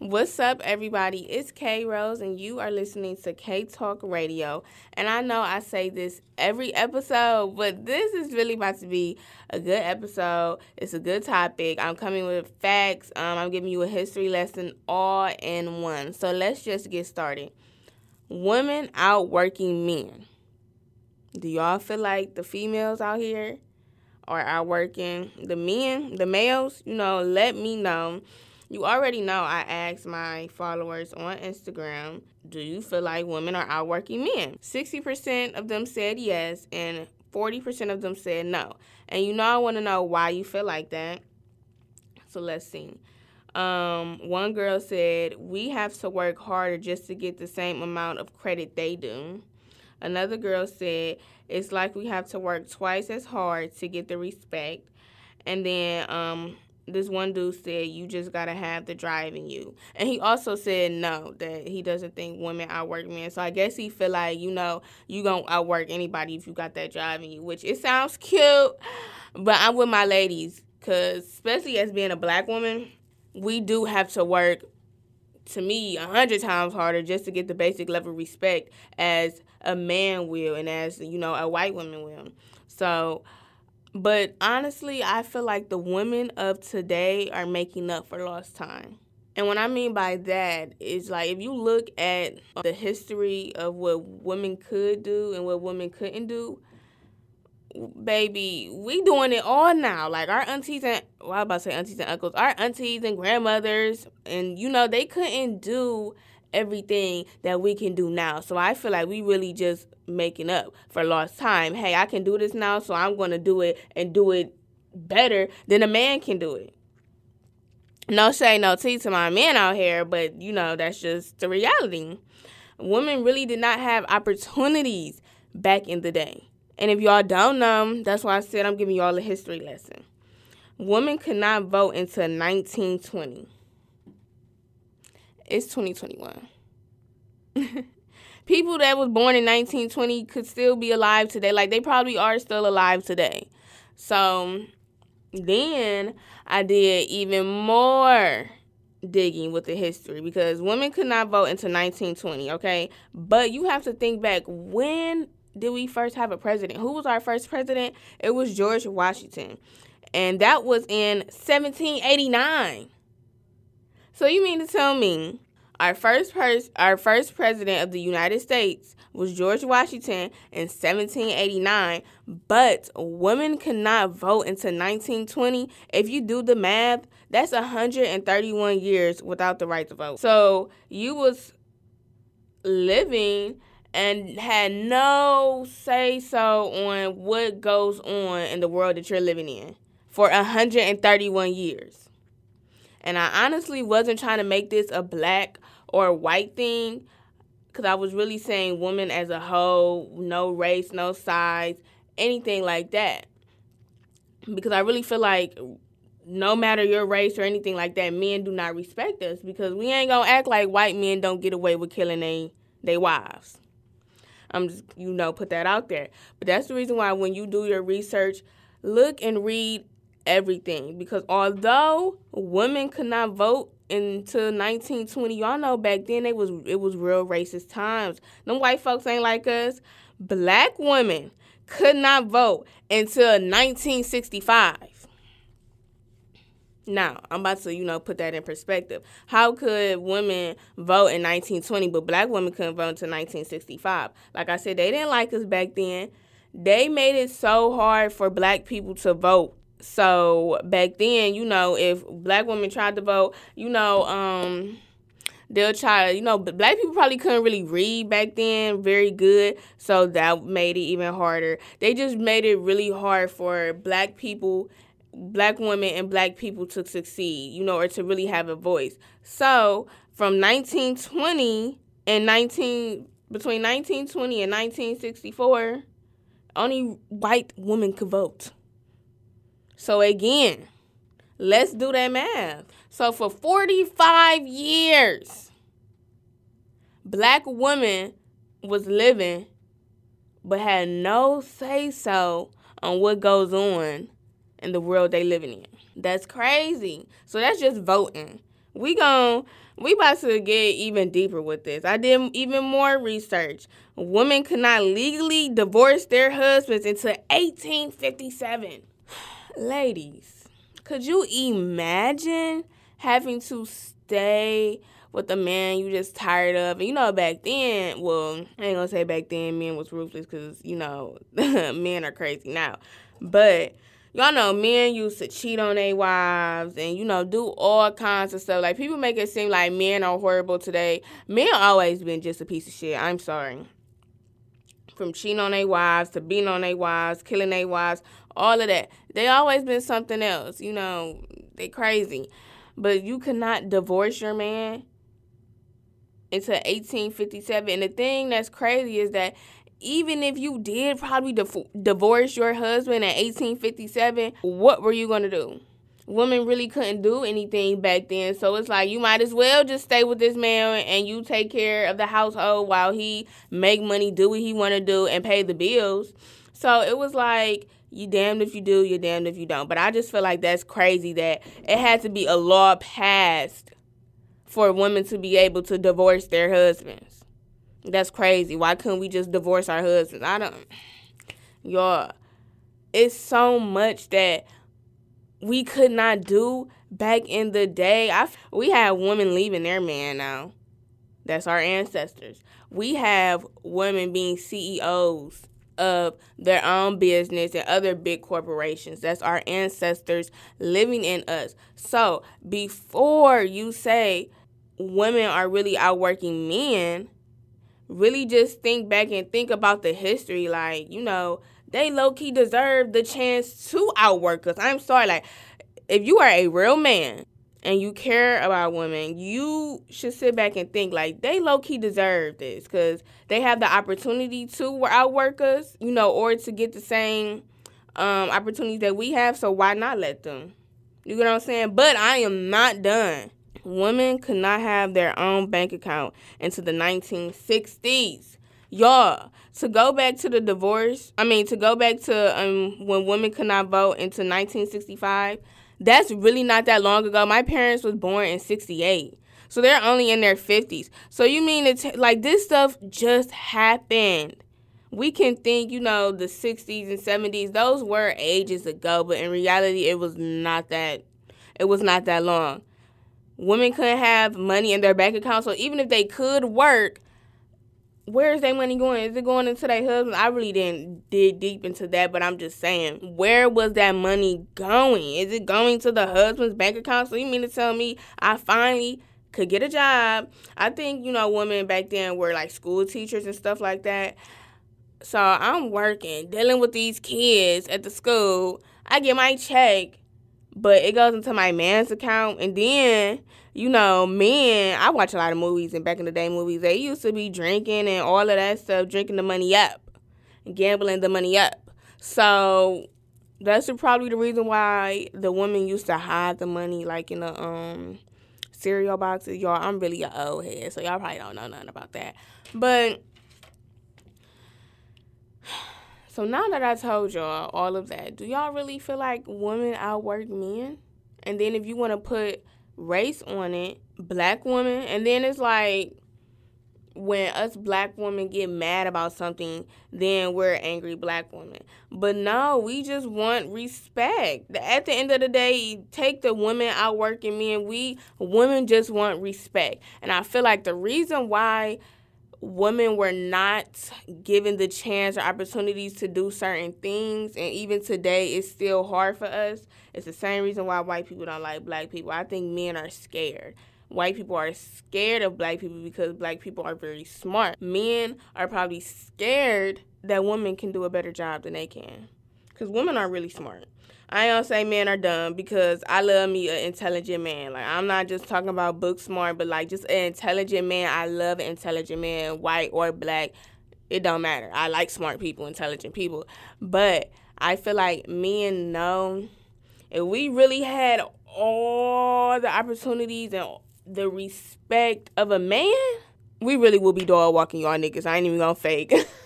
What's up, everybody? It's K Rose, and you are listening to K Talk Radio. And I know I say this every episode, but this is really about to be a good episode. It's a good topic. I'm coming with facts. Um, I'm giving you a history lesson all in one. So let's just get started. Women outworking men. Do y'all feel like the females out here are outworking the men, the males? You know, let me know you already know I asked my followers on Instagram, do you feel like women are outworking men? 60% of them said yes, and 40% of them said no. And you know, I want to know why you feel like that. So let's see. Um, one girl said, We have to work harder just to get the same amount of credit they do. Another girl said, It's like we have to work twice as hard to get the respect. And then um, this one dude said you just gotta have the drive in you. And he also said no that he doesn't think women outwork men. So i guess he feel like you know you gonna outwork anybody if you got that drive in you which it sounds cute but i'm with my ladies because especially as being a black woman we do have to work to me a hundred times harder just to get the basic level of respect as a man will and as you know a white woman will. So but honestly, I feel like the women of today are making up for lost time. And what I mean by that is like if you look at the history of what women could do and what women couldn't do, baby, we doing it all now. Like our aunties and well, I about to say aunties and uncles, our aunties and grandmothers, and you know they couldn't do everything that we can do now. So I feel like we really just making up for lost time. Hey, I can do this now, so I'm going to do it and do it better than a man can do it. No shade, no tea to my men out here, but you know, that's just the reality. Women really did not have opportunities back in the day. And if y'all don't know, that's why I said I'm giving y'all a history lesson. Women could not vote until 1920 it's 2021. People that was born in 1920 could still be alive today. Like they probably are still alive today. So then I did even more digging with the history because women could not vote until 1920, okay? But you have to think back when did we first have a president? Who was our first president? It was George Washington. And that was in 1789. So you mean to tell me our first pers- our first president of the United States was George Washington in 1789, but women could not vote until 1920. If you do the math, that's 131 years without the right to vote. So you was living and had no say so on what goes on in the world that you're living in for 131 years. And I honestly wasn't trying to make this a black or white thing because I was really saying women as a whole, no race, no size, anything like that. Because I really feel like no matter your race or anything like that, men do not respect us because we ain't gonna act like white men don't get away with killing they they wives. I'm just you know put that out there. But that's the reason why when you do your research, look and read everything because although women could not vote until 1920, y'all know back then it was it was real racist times. Them white folks ain't like us. Black women could not vote until 1965. Now, I'm about to, you know, put that in perspective. How could women vote in 1920, but black women couldn't vote until 1965? Like I said, they didn't like us back then. They made it so hard for black people to vote so back then, you know, if black women tried to vote, you know, um, they'll try you know black people probably couldn't really read back then very good. So that made it even harder. They just made it really hard for black people black women and black people to succeed you know or to really have a voice. So from 1920 and 19 between 1920 and 1964 only white women could vote so again, let's do that math. So for 45 years, black women was living but had no say so on what goes on in the world they living in. That's crazy. So that's just voting. We gon' we about to get even deeper with this. I did even more research. Women could not legally divorce their husbands until 1857. Ladies, could you imagine having to stay with a man you just tired of? And you know, back then, well, I ain't gonna say back then men was ruthless because, you know, men are crazy now. But y'all know men used to cheat on their wives and you know do all kinds of stuff. Like people make it seem like men are horrible today. Men always been just a piece of shit. I'm sorry. From cheating on their wives to beating on their wives, killing their wives, all of that. They always been something else. You know, they crazy. But you cannot divorce your man until 1857. And the thing that's crazy is that even if you did probably divorce your husband in 1857, what were you going to do? Women really couldn't do anything back then. So it's like you might as well just stay with this man and you take care of the household while he make money, do what he want to do and pay the bills. So it was like you damned if you do, you're damned if you don't. But I just feel like that's crazy that it had to be a law passed for women to be able to divorce their husbands. That's crazy. Why couldn't we just divorce our husbands? I don't. Y'all, it's so much that we could not do back in the day. I we have women leaving their man now. That's our ancestors. We have women being CEOs of their own business and other big corporations. That's our ancestors living in us. So, before you say women are really outworking men, really just think back and think about the history. Like, you know, they low key deserve the chance to outwork us. I'm sorry. Like, if you are a real man and you care about women, you should sit back and think like they low key deserve this because they have the opportunity to outwork us, you know, or to get the same um, opportunities that we have. So why not let them? You know what I'm saying? But I am not done. Women could not have their own bank account into the 1960s. Y'all, to go back to the divorce, I mean, to go back to um, when women could not vote into 1965, that's really not that long ago. My parents was born in 68. So they're only in their 50s. So you mean it's like this stuff just happened. We can think, you know, the 60s and 70s, those were ages ago, but in reality it was not that it was not that long women couldn't have money in their bank account. So even if they could work, where is their money going? Is it going into their husband? I really didn't dig deep into that, but I'm just saying, where was that money going? Is it going to the husband's bank account? So you mean to tell me I finally could get a job? I think, you know, women back then were like school teachers and stuff like that. So I'm working, dealing with these kids at the school. I get my check but it goes into my man's account. And then you know men i watch a lot of movies and back in the day movies they used to be drinking and all of that stuff drinking the money up gambling the money up. So that's probably the reason why the women used to hide the money like in the um cereal boxes. Y'all i'm really an old head so y'all probably don't know nothing about that. But so now that I told y'all all of that, do y'all really feel like women outwork men? And then if you want to put race on it, black women, and then it's like when us black women get mad about something, then we're angry black women. But no, we just want respect. At the end of the day, take the women outworking men. We women just want respect. And I feel like the reason why women were not given the chance or opportunities to do certain things and even today it's still hard for us. It's the same reason why white people don't like black people. I think men are scared. White people are scared of black people because black people are very smart. Men are probably scared that women can do a better job than they can because women are really smart I don't say men are dumb because I love me an intelligent man. Like I'm not just talking about book smart, but like just an intelligent man. I love intelligent man, white or black. It don't matter. I like smart people, intelligent people. But I feel like men know if we really had all the opportunities and the respect of a man, we really will be dog walking y'all niggas. I ain't even gonna fake.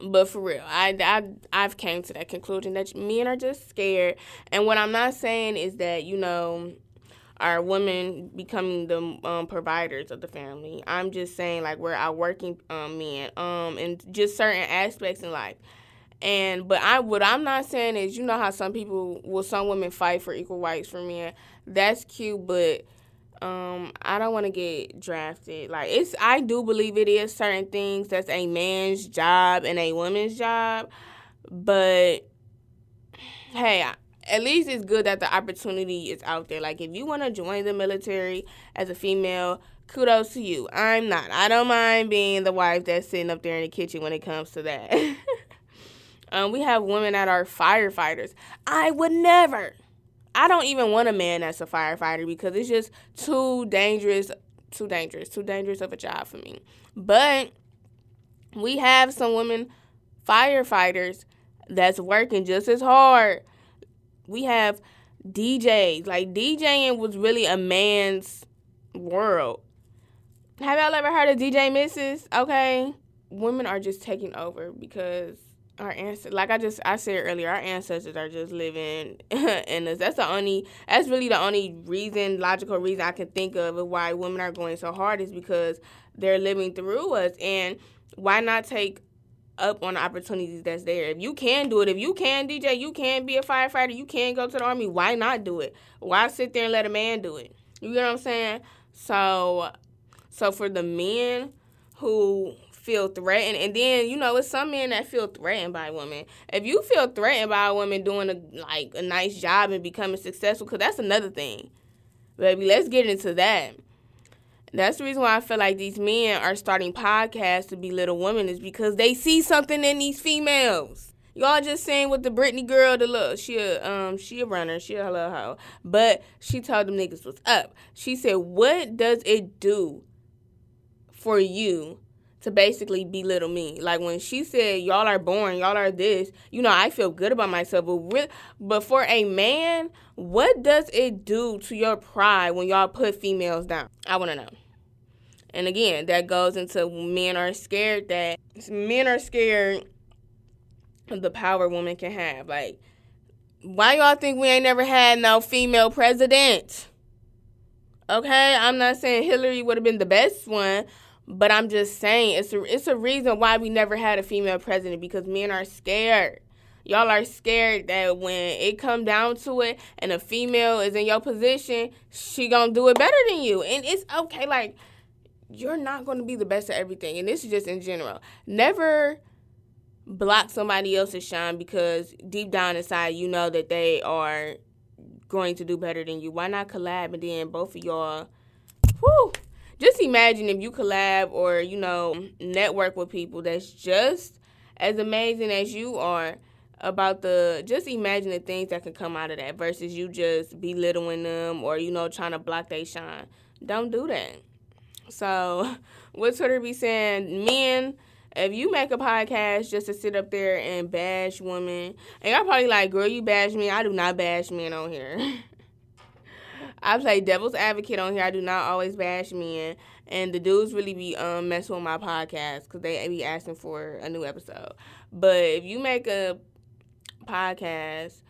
But for real, I, I I've came to that conclusion that men are just scared. And what I'm not saying is that you know, are women becoming the um, providers of the family. I'm just saying like we're our working um, men um and just certain aspects in life. And but I what I'm not saying is you know how some people well some women fight for equal rights for men. That's cute, but um I don't want to get drafted. Like it's I do believe it is certain things that's a man's job and a woman's job, but hey, at least it's good that the opportunity is out there. Like if you want to join the military as a female, kudos to you. I'm not. I don't mind being the wife that's sitting up there in the kitchen when it comes to that. um, we have women that are firefighters. I would never. I don't even want a man that's a firefighter because it's just too dangerous, too dangerous, too dangerous of a job for me. But we have some women firefighters that's working just as hard. We have DJs. Like DJing was really a man's world. Have y'all ever heard of DJ Misses? Okay. Women are just taking over because our ancestors like I just I said earlier, our ancestors are just living in us. That's the only that's really the only reason, logical reason I can think of of why women are going so hard is because they're living through us. And why not take up on the opportunities that's there. If you can do it, if you can DJ, you can be a firefighter, you can go to the army, why not do it? Why sit there and let a man do it? You get what I'm saying? So so for the men who feel threatened. And then you know it's some men that feel threatened by women. If you feel threatened by a woman doing a like a nice job and becoming successful because that's another thing. Baby let's get into that. That's the reason why I feel like these men are starting podcasts to belittle women is because they see something in these females. Y'all just saying with the Britney girl, the look, she a um she a runner, she a little hoe, but she told them niggas what's up. She said, "What does it do for you to basically belittle me. Like when she said, "Y'all are boring, y'all are this," you know, I feel good about myself. But but for a man, what does it do to your pride when y'all put females down? I want to know. And again, that goes into men are scared that men are scared of the power women can have. Like, why y'all think we ain't never had no female president? Okay, I'm not saying Hillary would have been the best one, but I'm just saying it's a it's a reason why we never had a female president because men are scared. Y'all are scared that when it come down to it and a female is in your position, she gonna do it better than you. And it's okay, like you're not gonna be the best at everything. And this is just in general. Never block somebody else's shine because deep down inside you know that they are going to do better than you. Why not collab and then both of y'all whoo just imagine if you collab or you know network with people that's just as amazing as you are about the just imagine the things that can come out of that versus you just belittling them or you know trying to block their shine. Don't do that. So what twitter be saying men if you make a podcast just to sit up there and bash women and y'all probably like girl you bash me. I do not bash men on here I play devil's advocate on here. I do not always bash men, and the dudes really be um messing with my podcast because they be asking for a new episode. But if you make a podcast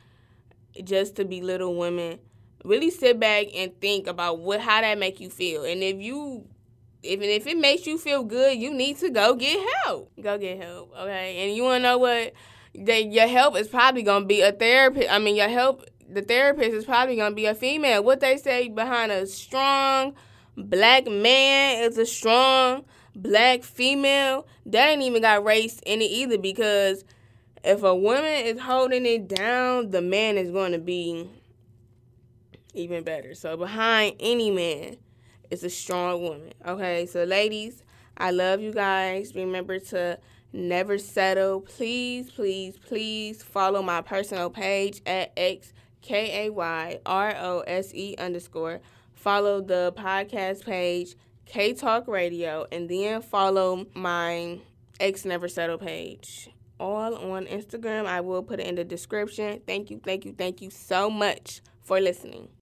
just to belittle women, really sit back and think about what how that make you feel, and if you even if it makes you feel good, you need to go get help. Go get help, okay? And you wanna know what? That your help is probably gonna be a therapist. I mean, your help the therapist is probably gonna be a female. What they say behind a strong black man is a strong black female. That ain't even got race in it either because if a woman is holding it down, the man is going to be even better. So behind any man is a strong woman. Okay, so ladies, I love you guys. Remember to never settle. Please, please, please follow my personal page at X K A Y R O S E underscore. Follow the podcast page, K Talk Radio, and then follow my X Never Settle page. All on Instagram. I will put it in the description. Thank you, thank you, thank you so much for listening.